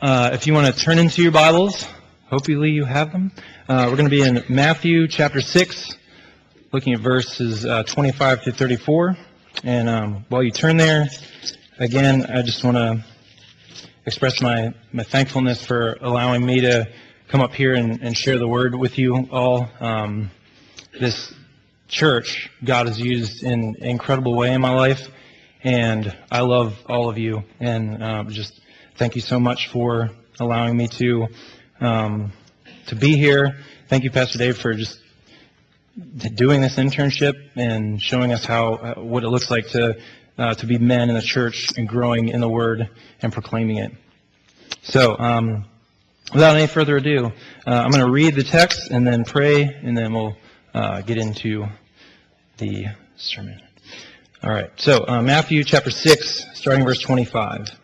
uh, if you want to turn into your Bibles, hopefully you have them. Uh, we're going to be in Matthew chapter 6, looking at verses uh, 25 to 34. And um, while you turn there, again, I just want to express my, my thankfulness for allowing me to come up here and, and share the word with you all. Um, this church, God has used in an incredible way in my life, and I love all of you. And uh, just thank you so much for allowing me to um, to be here. Thank you, Pastor Dave, for just doing this internship and showing us how uh, what it looks like to uh, to be men in the church and growing in the Word and proclaiming it. So, um, without any further ado, uh, I'm going to read the text and then pray, and then we'll uh, get into the sermon. All right. So, uh, Matthew chapter 6, starting verse 25.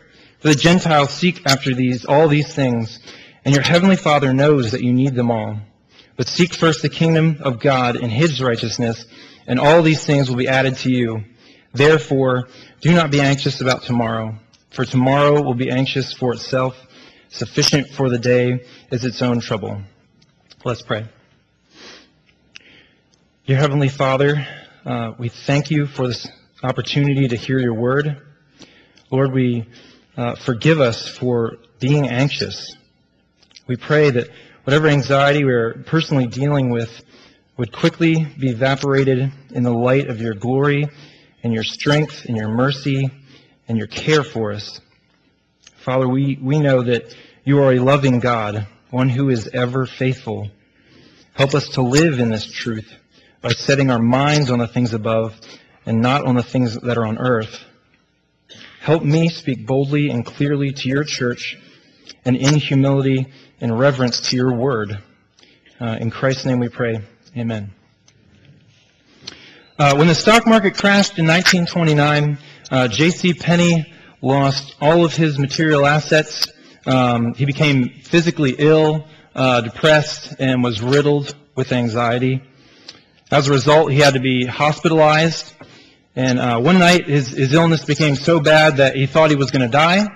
For the Gentiles seek after these, all these things, and your heavenly Father knows that you need them all. But seek first the kingdom of God and his righteousness, and all these things will be added to you. Therefore, do not be anxious about tomorrow, for tomorrow will be anxious for itself. Sufficient for the day is its own trouble. Let's pray. Dear Heavenly Father, uh, we thank you for this opportunity to hear your word. Lord, we uh, forgive us for being anxious. We pray that whatever anxiety we're personally dealing with would quickly be evaporated in the light of your glory and your strength and your mercy and your care for us. Father, we, we know that you are a loving God, one who is ever faithful. Help us to live in this truth by setting our minds on the things above and not on the things that are on earth. Help me speak boldly and clearly to your church and in humility and reverence to your word. Uh, in Christ's name we pray. Amen. Uh, when the stock market crashed in 1929, uh, J.C. Penney lost all of his material assets. Um, he became physically ill, uh, depressed, and was riddled with anxiety. As a result, he had to be hospitalized and uh, one night, his, his illness became so bad that he thought he was going to die.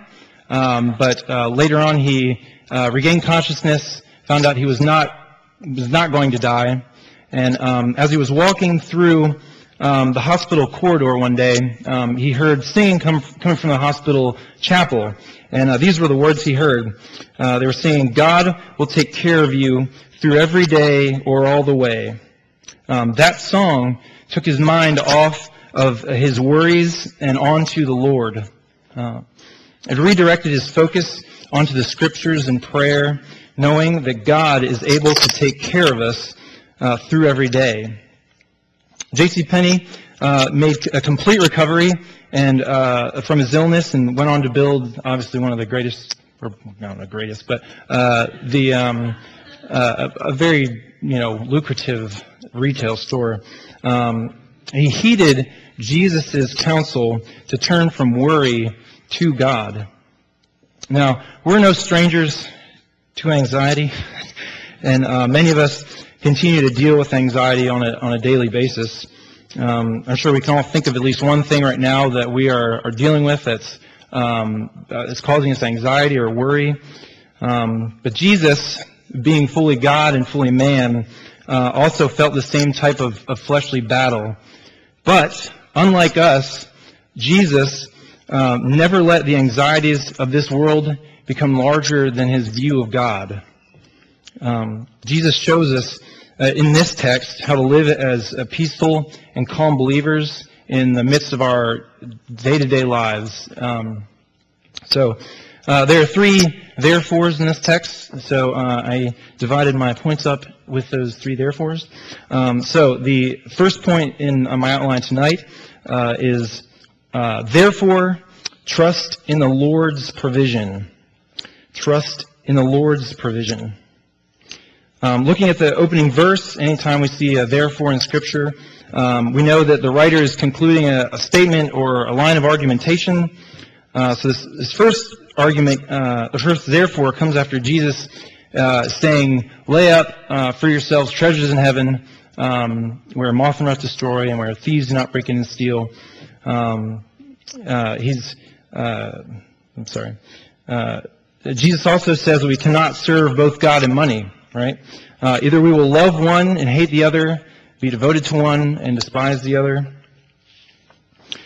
Um, but uh, later on, he uh, regained consciousness, found out he was not was not going to die. And um, as he was walking through um, the hospital corridor one day, um, he heard singing come, coming from the hospital chapel. And uh, these were the words he heard. Uh, they were saying, God will take care of you through every day or all the way. Um, that song took his mind off of his worries and onto the Lord. Uh, it redirected his focus onto the scriptures and prayer, knowing that God is able to take care of us uh, through every day. J.C. Penney uh, made a complete recovery and uh, from his illness and went on to build, obviously, one of the greatest, or not the greatest, but uh, the um, uh, a, a, very you know lucrative retail store. Um, he heeded Jesus' counsel to turn from worry to God. Now, we're no strangers to anxiety, and uh, many of us continue to deal with anxiety on a, on a daily basis. Um, I'm sure we can all think of at least one thing right now that we are, are dealing with that's um, uh, is causing us anxiety or worry. Um, but Jesus, being fully God and fully man, uh, also felt the same type of, of fleshly battle. But Unlike us, Jesus um, never let the anxieties of this world become larger than his view of God. Um, Jesus shows us uh, in this text how to live as a peaceful and calm believers in the midst of our day-to-day lives. Um, so uh, there are three therefores in this text. So uh, I divided my points up with those three therefores. Um, so the first point in my outline tonight uh, is uh, therefore trust in the Lord's provision. Trust in the Lord's provision. Um, looking at the opening verse, anytime we see a therefore in Scripture, um, we know that the writer is concluding a, a statement or a line of argumentation. Uh, so this, this, first argument, uh, the first therefore, comes after Jesus uh, saying, "Lay up uh, for yourselves treasures in heaven, um, where moth and rust destroy, and where thieves do not break in and steal." Um, uh, he's, uh, I'm sorry. Jesus also says we cannot serve both God and money right? Uh, either we will love one and hate the other, be devoted to one and despise the other.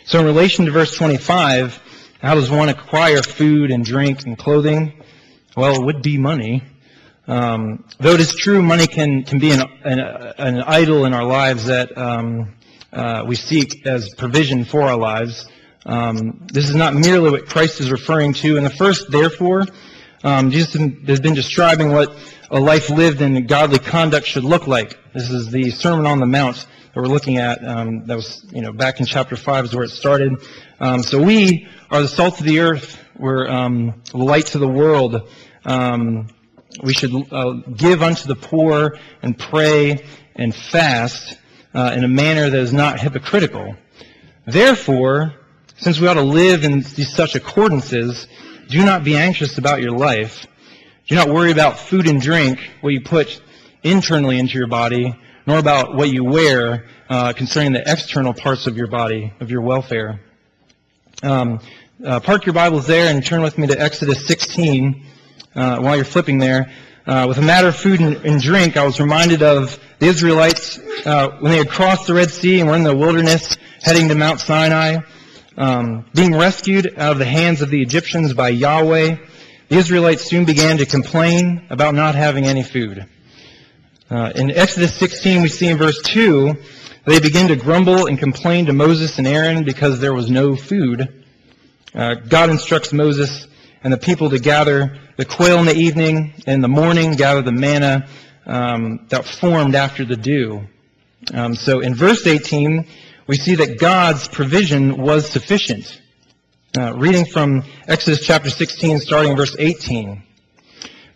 So in relation to verse 25, how does one acquire food and drink and clothing? Well, it would be money. Um, though it is true, money can, can be an, an, an idol in our lives that um, uh, we seek as provision for our lives. Um, this is not merely what Christ is referring to. In the first, therefore, um, Jesus has been describing what a life lived in godly conduct should look like. This is the Sermon on the Mount that we're looking at. Um, that was, you know, back in chapter 5 is where it started. Um, so we are the salt of the earth. We're um, light to the world. Um, we should uh, give unto the poor and pray and fast uh, in a manner that is not hypocritical. Therefore, since we ought to live in these such accordances, do not be anxious about your life do not worry about food and drink, what you put internally into your body, nor about what you wear uh, concerning the external parts of your body, of your welfare. Um, uh, park your Bibles there and turn with me to Exodus 16 uh, while you're flipping there. Uh, with a matter of food and, and, drink, I was reminded of the Israelites uh, when they had crossed the Red Sea and were in the wilderness heading to Mount Sinai, um, being rescued out of the hands of the Egyptians by Yahweh. The Israelites soon began to complain about not having any food. Uh, in Exodus 16, we see in verse 2, they begin to grumble and complain to Moses and Aaron because there was no food. Uh, God instructs Moses and the people to gather the quail in the evening, and in the morning gather the manna um, that formed after the dew. Um, so in verse 18, we see that God's provision was sufficient. Uh, reading from Exodus chapter 16, starting verse 18.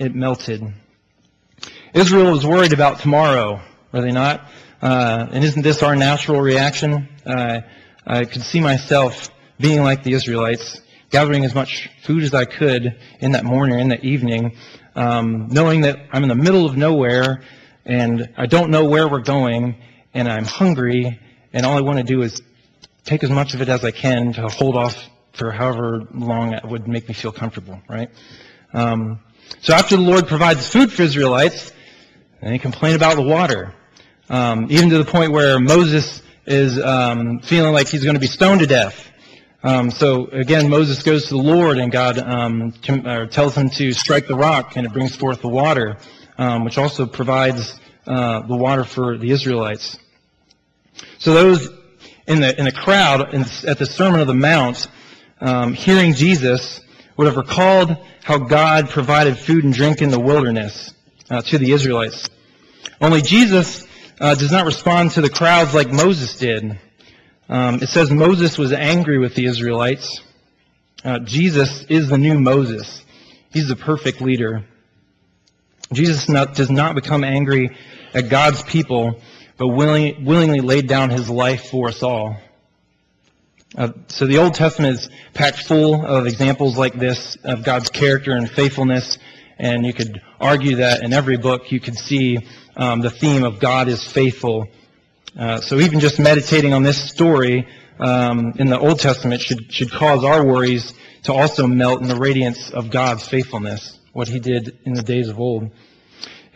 it melted. Israel was worried about tomorrow, were they not? Uh, and isn't this our natural reaction? Uh, I could see myself being like the Israelites, gathering as much food as I could in that morning or in that evening, um, knowing that I'm in the middle of nowhere and I don't know where we're going and I'm hungry and all I want to do is take as much of it as I can to hold off for however long it would make me feel comfortable, right? Um, so after the Lord provides food for Israelites, they complain about the water. Um, even to the point where Moses is um, feeling like he's going to be stoned to death. Um, so again, Moses goes to the Lord, and God um, tells him to strike the rock, and it brings forth the water, um, which also provides uh, the water for the Israelites. So those in the in the crowd in, at the Sermon of the Mount um, hearing Jesus, would have recalled how God provided food and drink in the wilderness uh, to the Israelites. Only Jesus uh, does not respond to the crowds like Moses did. Um, it says Moses was angry with the Israelites. Uh, Jesus is the new Moses. He's the perfect leader. Jesus not, does not become angry at God's people, but willing, willingly laid down his life for us all. Uh, so the Old Testament is packed full of examples like this of God's character and faithfulness, and you could argue that in every book you could see um, the theme of God is faithful. Uh, so even just meditating on this story um, in the Old Testament should should cause our worries to also melt in the radiance of God's faithfulness, what He did in the days of old.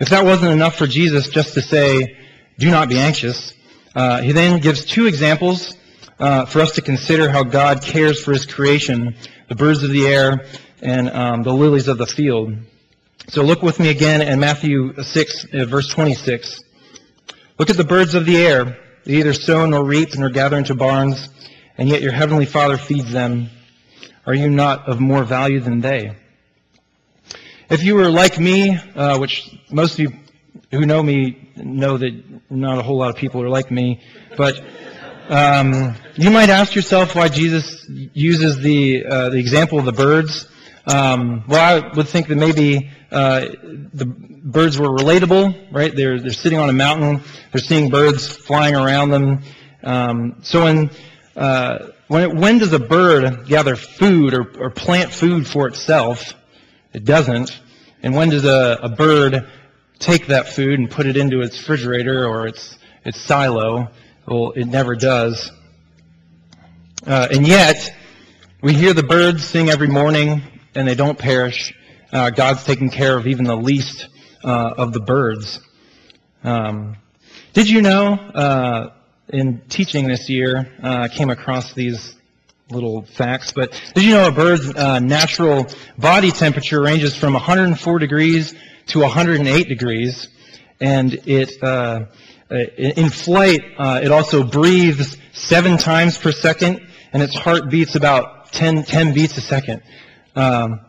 If that wasn't enough for Jesus just to say, "Do not be anxious," uh, He then gives two examples uh, for us to consider how God cares for his creation, the birds of the air and um, the lilies of the field. So look with me again in Matthew 6, uh, verse 26. Look at the birds of the air. They either sow nor reap nor gather into barns, and yet your heavenly Father feeds them. Are you not of more value than they? If you were like me, uh, which most of you who know me know that not a whole lot of people are like me, but um, you might ask yourself why Jesus uses the uh, the example of the birds. Um, well, I would think that maybe uh, the birds were relatable, right? They're they're sitting on a mountain, they're seeing birds flying around them. Um, so when uh, when when does a bird gather food or, or plant food for itself? It doesn't. And when does a, a bird take that food and put it into its refrigerator or its its silo? Well, it never does. Uh, and yet, we hear the birds sing every morning, and they don't perish. Uh, God's taking care of even the least uh, of the birds. Um, did you know, uh, in teaching this year, uh, I came across these little facts, but did you know a bird's uh, natural body temperature ranges from 104 degrees to 108 degrees, and it in flight, uh, it also breathes seven times per second, and its heart beats about 10, 10 beats a second. Um,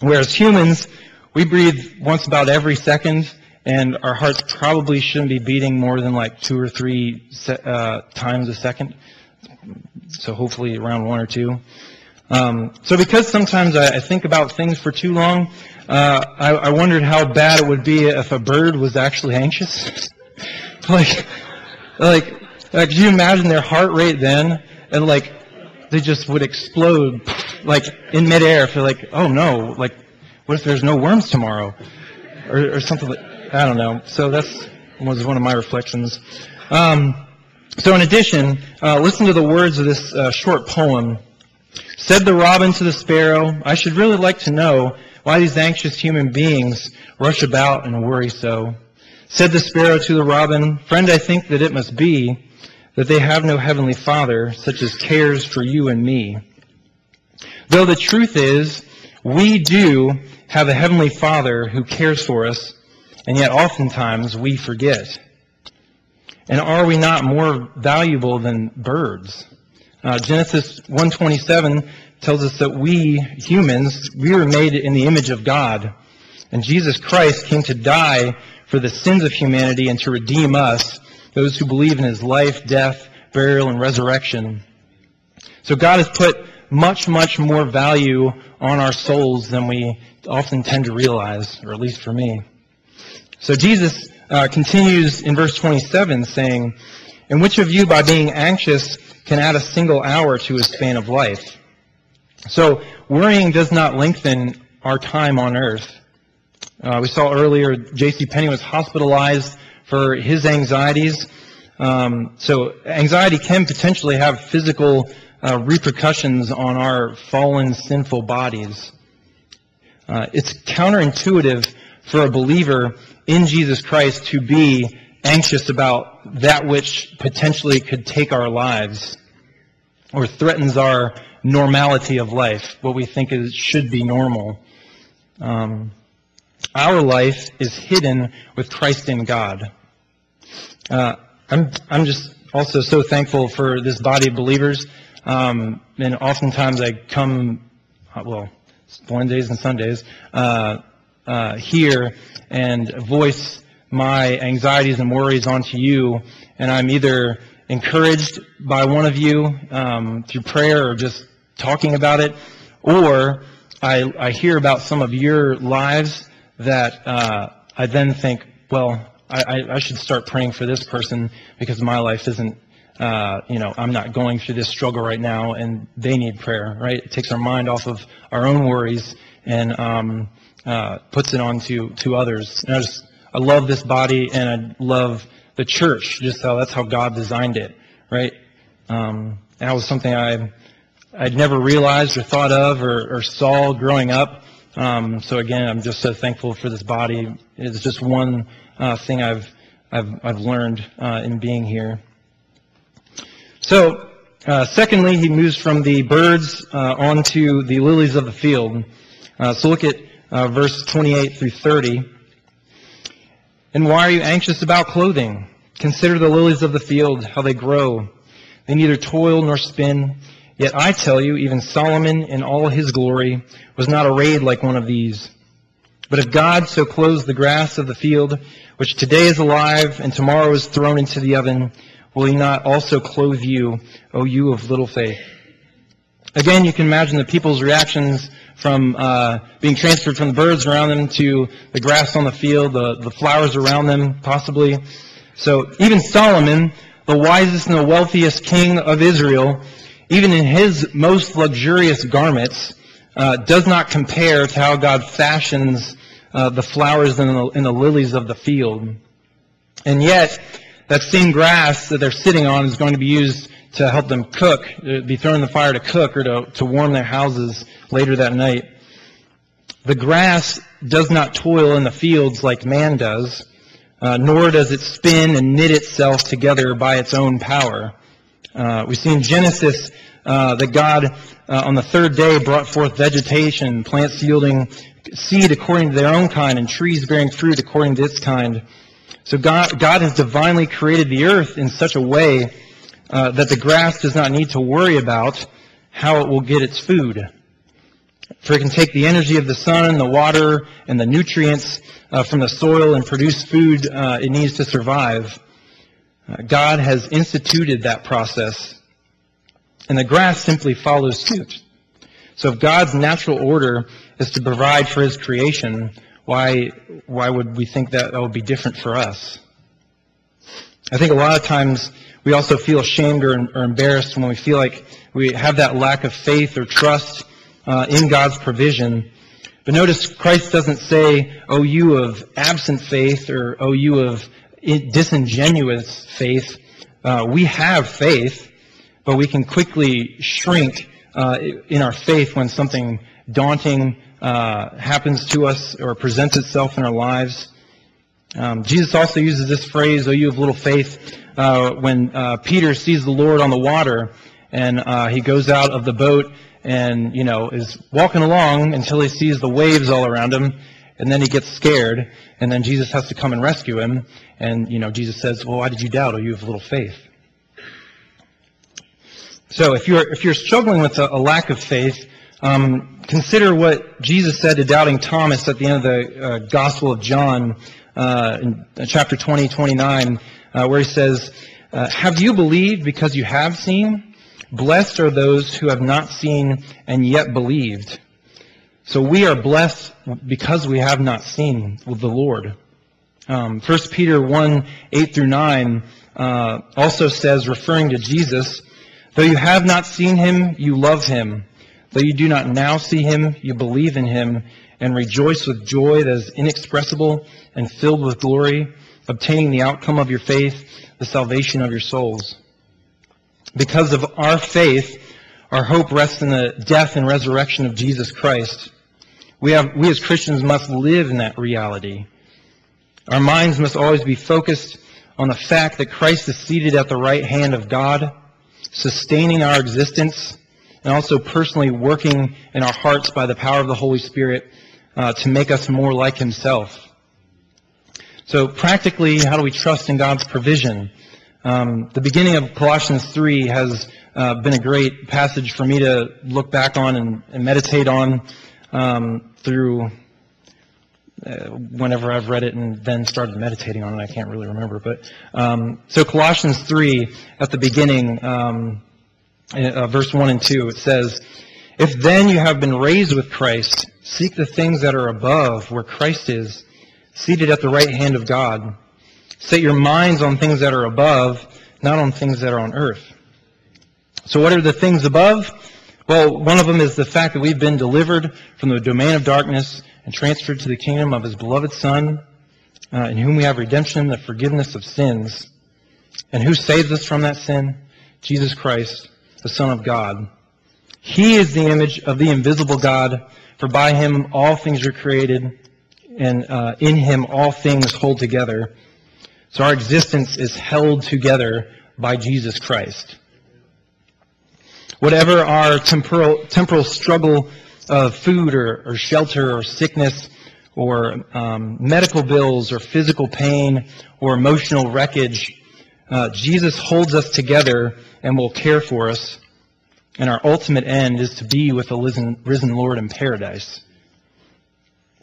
whereas humans, we breathe once about every second, and our hearts probably shouldn't be beating more than like two or three se- uh, times a second. So hopefully around one or two. Um, so because sometimes I, I, think about things for too long, uh, I, I wondered how bad it would be if a bird was actually anxious. like, like, like, could you imagine their heart rate then? And like, they just would explode, like, in midair. If they're like, oh no, like, what if there's no worms tomorrow? Or, or something like, I don't know. So that's, was one of my reflections. Um, so in addition, uh, listen to the words of this uh, short poem. Said the robin to the sparrow, I should really like to know why these anxious human beings rush about and worry so. Said the sparrow to the robin, Friend, I think that it must be that they have no heavenly Father, such as cares for you and me. Though the truth is, we do have a heavenly Father who cares for us, and yet oftentimes we forget. And are we not more valuable than birds? Uh, Genesis 127 tells us that we humans, we were made in the image of God. And Jesus Christ came to die for the sins of humanity and to redeem us, those who believe in his life, death, burial, and resurrection. So God has put much, much more value on our souls than we often tend to realize, or at least for me. So Jesus uh, continues in verse 27 saying, And which of you by being anxious can add a single hour to his span of life? So worrying does not lengthen our time on earth. Uh, we saw earlier J.C. Penney was hospitalized for his anxieties. Um, so anxiety can potentially have physical uh, repercussions on our fallen, sinful bodies. Uh, it's counterintuitive for a believer in Jesus Christ to be anxious about that which potentially could take our lives or threatens our normality of life, what we think is, should be normal. Um, our life is hidden with Christ in God. Uh, I'm, I'm just also so thankful for this body of believers. Um, and oftentimes I come, uh, well, Wednesdays and Sundays, uh, uh, here and voice my anxieties and worries onto you. And I'm either encouraged by one of you um, through prayer or just talking about it, or I, I hear about some of your lives that uh, I then think, well, I, I, should start praying for this person because my life isn't uh, you know, I'm not going through this struggle right now and they need prayer, right? It takes our mind off of our own worries and um, uh, puts it onto to others. And I just, I love this body and I love the church, just how that's how God designed it, right? Um, that was something I I'd never realized or thought of or, or saw growing up. Um, so again, I'm just so thankful for this body. It's just one uh, thing I've I've I've learned uh, in being here. So, uh, secondly, he moves from the birds uh, onto the lilies of the field. Uh, so look at uh, verse 28 through 30. And why are you anxious about clothing? Consider the lilies of the field, how they grow. They neither toil nor spin. Yet I tell you, even Solomon in all his glory was not arrayed like one of these. But if God so clothes the grass of the field, which today is alive and tomorrow is thrown into the oven, will he not also clothe you, O you of little faith? Again, you can imagine the people's reactions from uh, being transferred from the birds around them to the grass on the field, the, the flowers around them, possibly. So even Solomon, the wisest and the wealthiest king of Israel, even in his most luxurious garments, uh, does not compare to how God fashions uh, the flowers and the, and the lilies of the field. And yet, that same grass that they're sitting on is going to be used to help them cook, uh, be thrown in the fire to cook or to, to warm their houses later that night. The grass does not toil in the fields like man does, uh, nor does it spin and knit itself together by its own power. Uh, we see in Genesis uh, that God uh, on the third day brought forth vegetation, plants yielding seed according to their own kind, and trees bearing fruit according to its kind. So God, God has divinely created the earth in such a way uh, that the grass does not need to worry about how it will get its food. For it can take the energy of the sun, the water, and the nutrients uh, from the soil and produce food uh, it needs to survive. God has instituted that process, and the grass simply follows suit. So if God's natural order is to provide for his creation, why, why would we think that that would be different for us? I think a lot of times we also feel ashamed or, or embarrassed when we feel like we have that lack of faith or trust uh, in God's provision. But notice Christ doesn't say, oh, you of absent faith or oh, you of disingenuous faith. Uh, we have faith, but we can quickly shrink uh, in our faith when something daunting uh, happens to us or presents itself in our lives. Um, Jesus also uses this phrase, "Oh, you have little faith," uh, when uh, Peter sees the Lord on the water, and uh, he goes out of the boat and you know is walking along until he sees the waves all around him, and then he gets scared, and then Jesus has to come and rescue him, and you know Jesus says, "Well, why did you doubt? Oh, you have little faith." So if you're if you're struggling with a, a lack of faith, um, consider what Jesus said to doubting Thomas at the end of the uh, Gospel of John, uh, in chapter 20, 29, uh, where he says, uh, Have you believed because you have seen? Blessed are those who have not seen and yet believed. So we are blessed because we have not seen the Lord. Um, 1 Peter 1, 8 through 9 uh, also says, referring to Jesus, Though you have not seen him, you love him. Though you do not now see him, you believe in him and rejoice with joy that is inexpressible and filled with glory, obtaining the outcome of your faith, the salvation of your souls. Because of our faith, our hope rests in the death and resurrection of Jesus Christ. We, have, we as Christians must live in that reality. Our minds must always be focused on the fact that Christ is seated at the right hand of God, sustaining our existence and also personally working in our hearts by the power of the Holy Spirit uh, to make us more like Himself. So practically, how do we trust in God's provision? Um, the beginning of Colossians 3 has uh, been a great passage for me to look back on and, and meditate on um, through uh, whenever I've read it and then started meditating on it. I can't really remember. But um, so Colossians 3 at the beginning, um, uh, verse 1 and 2, it says, If then you have been raised with Christ, seek the things that are above, where Christ is, seated at the right hand of God. Set your minds on things that are above, not on things that are on earth. So what are the things above? Well, one of them is the fact that we've been delivered from the domain of darkness and transferred to the kingdom of his beloved Son, uh, in whom we have redemption, the forgiveness of sins. And who saves us from that sin? Jesus Christ, the Son of God. He is the image of the invisible God, for by him all things are created, and uh, in him all things hold together. So our existence is held together by Jesus Christ. Whatever our temporal, temporal struggle of food or, or shelter or sickness or um, medical bills or physical pain or emotional wreckage, uh, Jesus holds us together and will care for us. And our ultimate end is to be with the risen, risen Lord in paradise.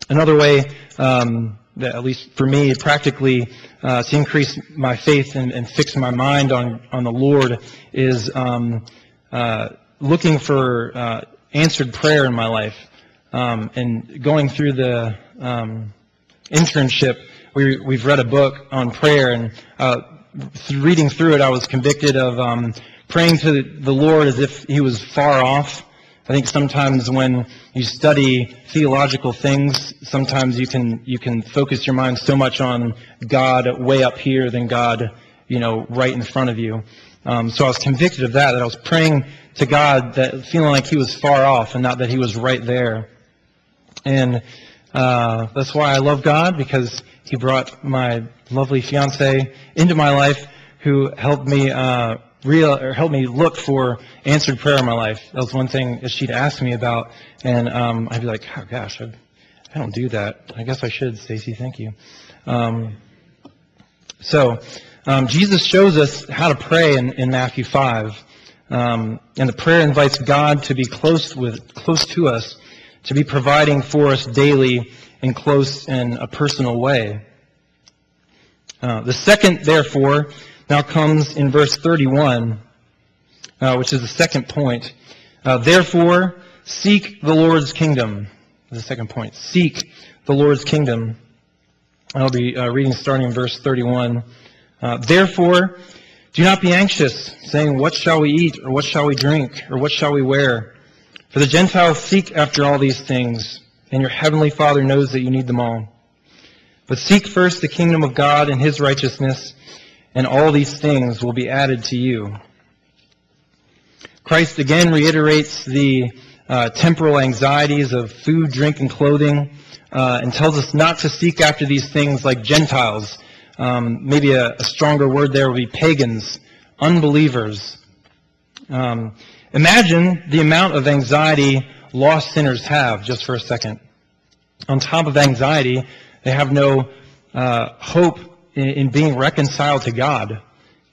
Another way, um, that at least for me, practically, uh, to increase my faith and, and, fix my mind on, on the Lord is um, uh, looking for uh, answered prayer in my life. Um, and going through the um, internship, we, we've read a book on prayer, and uh, reading through it, I was convicted of um, praying to the Lord as if He was far off. I think sometimes when you study theological things, sometimes you can you can focus your mind so much on God way up here than God, you know, right in front of you. Um, so I was convicted of that. That I was praying to God that feeling like He was far off and not that He was right there. And uh, that's why I love God because He brought my lovely fiance into my life, who helped me uh, real or me look for answered prayer in my life. That was one thing that she'd ask me about, and um, I'd be like, oh gosh, I, I don't do that. I guess I should, Stacy. Thank you. Um, so. Um, Jesus shows us how to pray in, in Matthew 5. Um, and the prayer invites God to be close with, close to us, to be providing for us daily in close and a personal way. Uh, the second, therefore, now comes in verse 31, uh, which is the second point. Uh, therefore, seek the Lord's kingdom. The second point. Seek the Lord's kingdom. I'll be uh, reading starting in verse 31. Uh, therefore, do not be anxious, saying, What shall we eat, or what shall we drink, or what shall we wear? For the Gentiles seek after all these things, and your heavenly Father knows that you need them all. But seek first the kingdom of God and his righteousness, and all these things will be added to you. Christ again reiterates the uh, temporal anxieties of food, drink, and clothing, uh, and tells us not to seek after these things like Gentiles um, maybe a, a, stronger word there would be pagans, unbelievers. Um, imagine the amount of anxiety lost sinners have, just for a second. On top of anxiety, they have no uh, hope in, in being reconciled to God.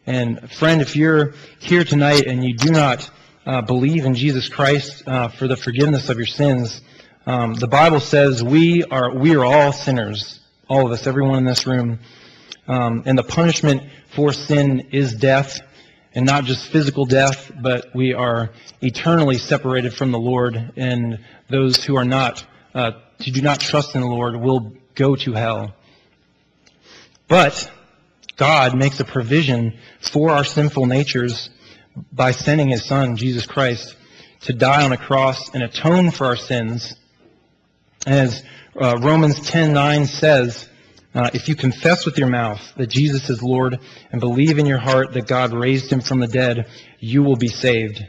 And friend, if you're here tonight and you do not uh, believe in Jesus Christ uh, for the forgiveness of your sins, um, the Bible says we are we are all sinners, all of us, everyone in this room. Um, and the punishment for sin is death, and not just physical death, but we are eternally separated from the Lord, and those who are not, uh, who do not trust in the Lord will go to hell. But God makes a provision for our sinful natures by sending His Son, Jesus Christ, to die on a cross and atone for our sins. As uh, Romans 10:9 says, uh, if you confess with your mouth that Jesus is Lord and believe in your heart that God raised him from the dead, you will be saved.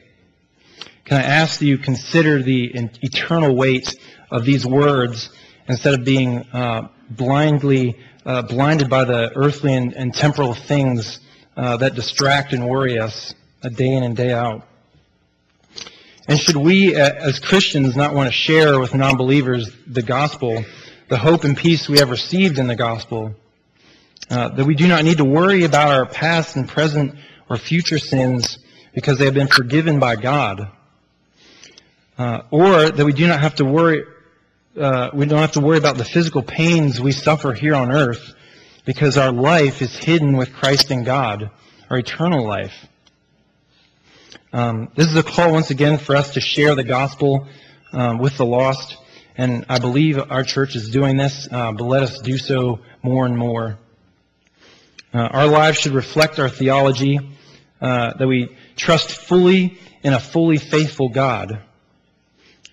Can I ask that you consider the eternal weight of these words instead of being uh, blindly uh, blinded by the earthly and, and temporal things uh, that distract and worry us day in and day out? And should we, as Christians, not want to share with non-believers the gospel? The hope and peace we have received in the gospel. Uh, that we do not need to worry about our past and present or future sins because they have been forgiven by God. Uh, or that we do not have to worry, uh, we don't have to worry about the physical pains we suffer here on earth because our life is hidden with Christ in God, our eternal life. Um, this is a call once again for us to share the gospel um, with the lost and I believe our church is doing this, uh, but let us do so more and more. Uh, our lives should reflect our theology, uh, that we trust fully in a fully faithful God.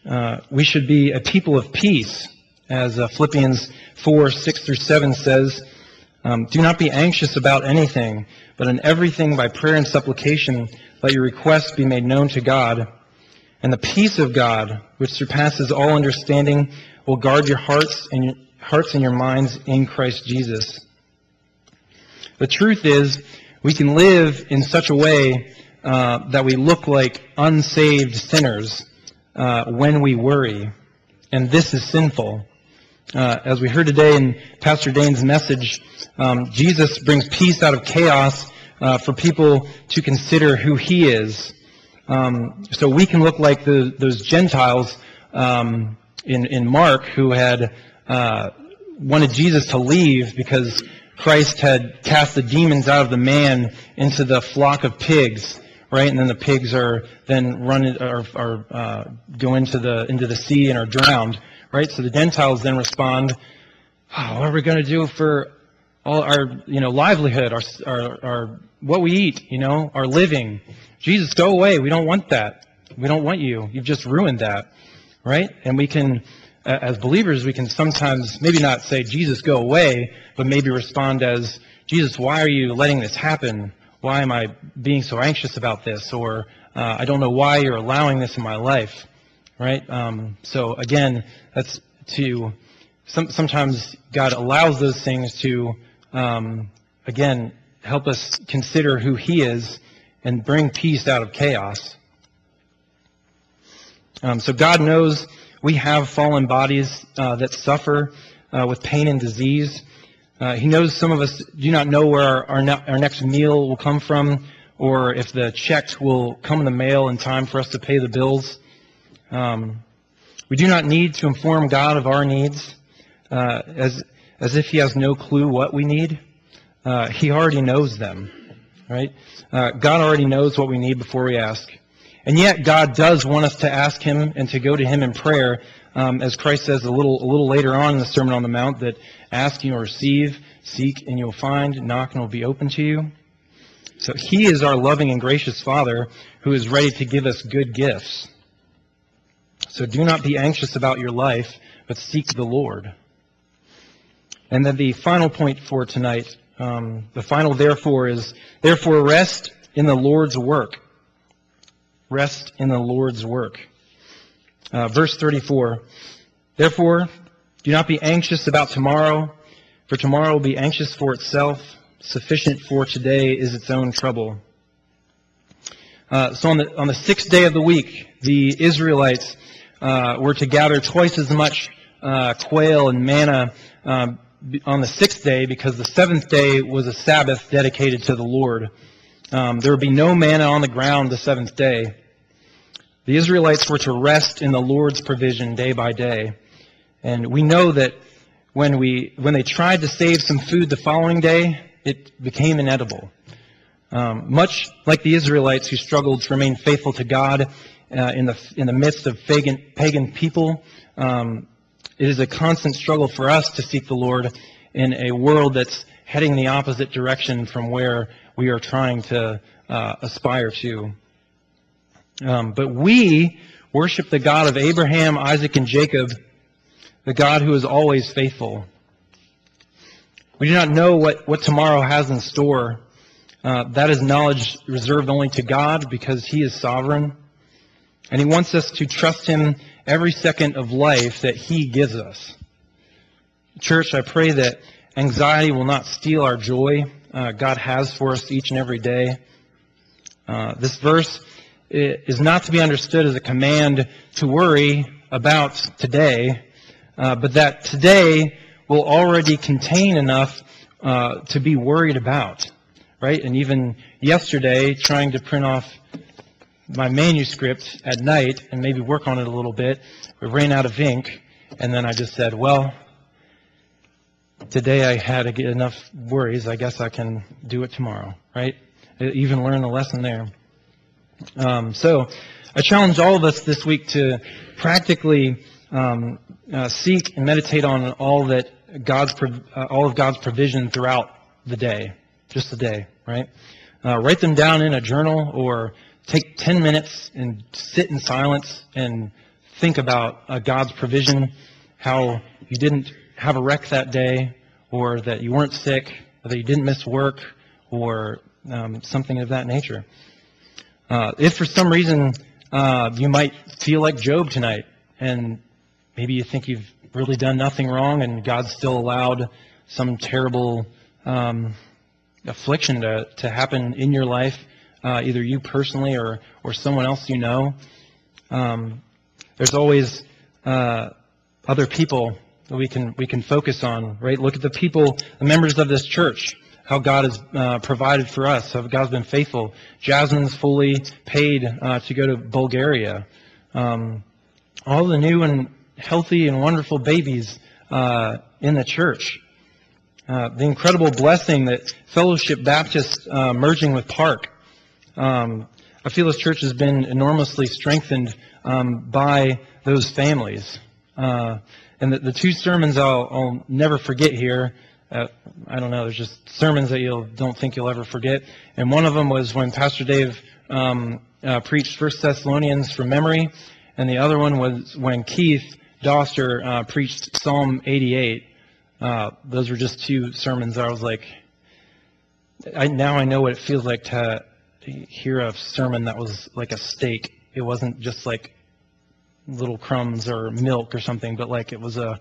Uh, we should be a people of peace, as uh, Philippians 4, 6 through 7 says. Um, Do not be anxious about anything, but in everything by prayer and supplication let your requests be made known to God. And the peace of God, which surpasses all understanding, will guard your hearts and your hearts and your minds in Christ Jesus. The truth is, we can live in such a way uh, that we look like unsaved sinners uh, when we worry, and this is sinful. Uh, as we heard today in Pastor Dane's message, um, Jesus brings peace out of chaos uh, for people to consider who He is. Um, so we can look like the, those Gentiles um, in, in Mark who had uh, wanted Jesus to leave because Christ had cast the demons out of the man into the flock of pigs, right? And then the pigs are then run or, or uh, go into the into the sea and are drowned, right? So the Gentiles then respond, oh, "What are we going to do for all our you know livelihood, our, our our what we eat, you know, our living? Jesus, go away. We don't want that. We don't want you. You've just ruined that, right? And we can." as believers, we can sometimes maybe not say, Jesus, go away, but maybe respond as, Jesus, why are you letting this happen? Why am I being so anxious about this? Or, uh, I don't know why you're allowing this in my life, right? Um, so again, that's to, some, sometimes God allows those things to, um, again, help us consider who He is and bring peace out of chaos. Um, so God knows we have fallen bodies uh, that suffer uh, with pain and disease. Uh, he knows some of us do not know where our, our, ne- our, next meal will come from or if the checks will come in the mail in time for us to pay the bills. Um, we do not need to inform God of our needs uh, as, as if He has no clue what we need. Uh, he already knows them, right? Uh, God already knows what we need before we ask. And yet, God does want us to ask Him and to go to Him in prayer, um, as Christ says a little, a little later on in the Sermon on the Mount, that ask and you'll receive, seek and you'll find, knock and it will be open to you. So He is our loving and gracious Father who is ready to give us good gifts. So do not be anxious about your life, but seek the Lord. And then the final point for tonight, um, the final therefore is, therefore rest in the Lord's work rest in the Lord's work. Uh, verse 34 Therefore, do not be anxious about tomorrow, for tomorrow will be anxious for itself. Sufficient for today is its own trouble. Uh, so on the, on the sixth day of the week, the Israelites uh, were to gather twice as much uh, quail and manna um, on the sixth day because the seventh day was a Sabbath dedicated to the Lord. Um, there would be no manna on the ground the seventh day. The Israelites were to rest in the Lord's provision day by day. And we know that when, we, when they tried to save some food the following day, it became inedible. Um, much like the Israelites who struggled to remain faithful to God uh, in, the, in the midst of pagan, pagan people, um, it is a constant struggle for us to seek the Lord in a world that's heading the opposite direction from where we are trying to uh, aspire to. Um, but we worship the God of Abraham, Isaac, and Jacob, the God who is always faithful. We do not know what, what tomorrow has in store. Uh, that is knowledge reserved only to God because He is sovereign. And He wants us to trust Him every second of life that He gives us. Church, I pray that anxiety will not steal our joy uh, God has for us each and every day. Uh, this verse is not to be understood as a command to worry about today, uh, but that today will already contain enough uh, to be worried about, right? And even yesterday, trying to print off my manuscript at night and maybe work on it a little bit, we ran out of ink, and then I just said, well, today I had enough worries. I guess I can do it tomorrow, right? I Even learn a lesson there. Um, so I challenge all of us this week to practically um, uh, seek and meditate on all that God's uh, all of God's provision throughout the day, just the day, right? uh, write them down in a journal or take 10 minutes and sit in silence and think about uh, God's provision, how you didn't have a wreck that day, or that you weren't sick, or that you didn't miss work, or um, something of that nature. Uh, if for some reason uh, you might feel like Job tonight, and maybe you think you've really done nothing wrong, and God still allowed some terrible um, affliction to, to happen in your life, uh, either you personally or, or someone else you know. Um, there's always uh, other people that we can we can focus on, right? Look at the people, the members of this church, how God has uh, provided for us, how God's been faithful. Jasmine's fully paid uh, to go to Bulgaria. Um, all the new and healthy and wonderful babies uh, in the church. Uh, the incredible blessing that Fellowship Baptist uh, merging with Park. Um, I feel this church has been enormously strengthened um, by those families. Uh, and the, the, two sermons I'll, I'll never forget here. Uh, I don't know. There's just sermons that you don't think you'll ever forget. And one of them was when Pastor Dave um, uh, preached First Thessalonians from memory, and the other one was when Keith Doster uh, preached Psalm 88. Uh, those were just two sermons. I was like, I, now I know what it feels like to hear a sermon that was like a steak. It wasn't just like little crumbs or milk or something, but like it was a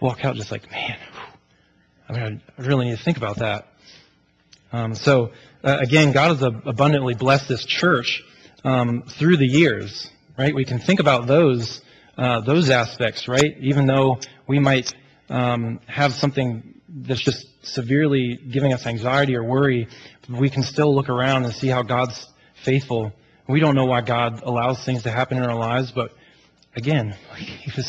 walk out just like, man, I mean, I really need to think about that. Um, so uh, again, God has abundantly blessed this church um, through the years, right? We can think about those uh, those aspects, right? Even though we might um, have something that's just severely giving us anxiety or worry, we can still look around and see how God's faithful. We don't know why God allows things to happen in our lives, but again, He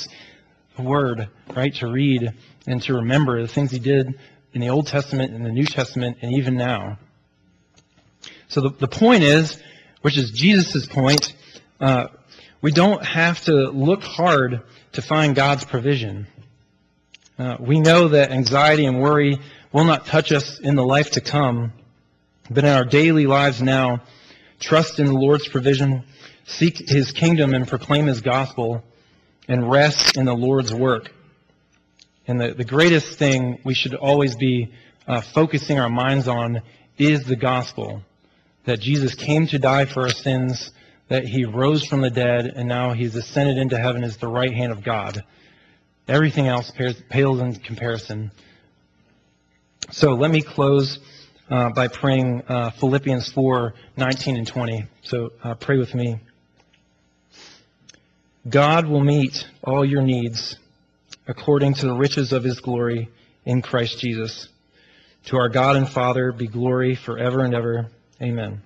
a word, right, to read and to remember the things He did in the Old Testament and the New Testament and even now. So the, the point is, which is Jesus' point, uh, we don't have to look hard to find God's provision. Uh, we know that anxiety and worry will not touch us in the life to come, but in our daily lives now, trust in the Lord's provision, seek his kingdom and proclaim his gospel, and rest in the Lord's work. And the, the greatest thing we should always be uh, focusing our minds on is the gospel. That Jesus came to die for our sins, that he rose from the dead and now he's ascended into heaven as the right hand of God. Everything else pales in comparison. So let me close uh, by praying uh, Philippians 4 19 and 20. So uh, pray with me. God will meet all your needs according to the riches of his glory in Christ Jesus. To our God and Father be glory forever and ever. Amen.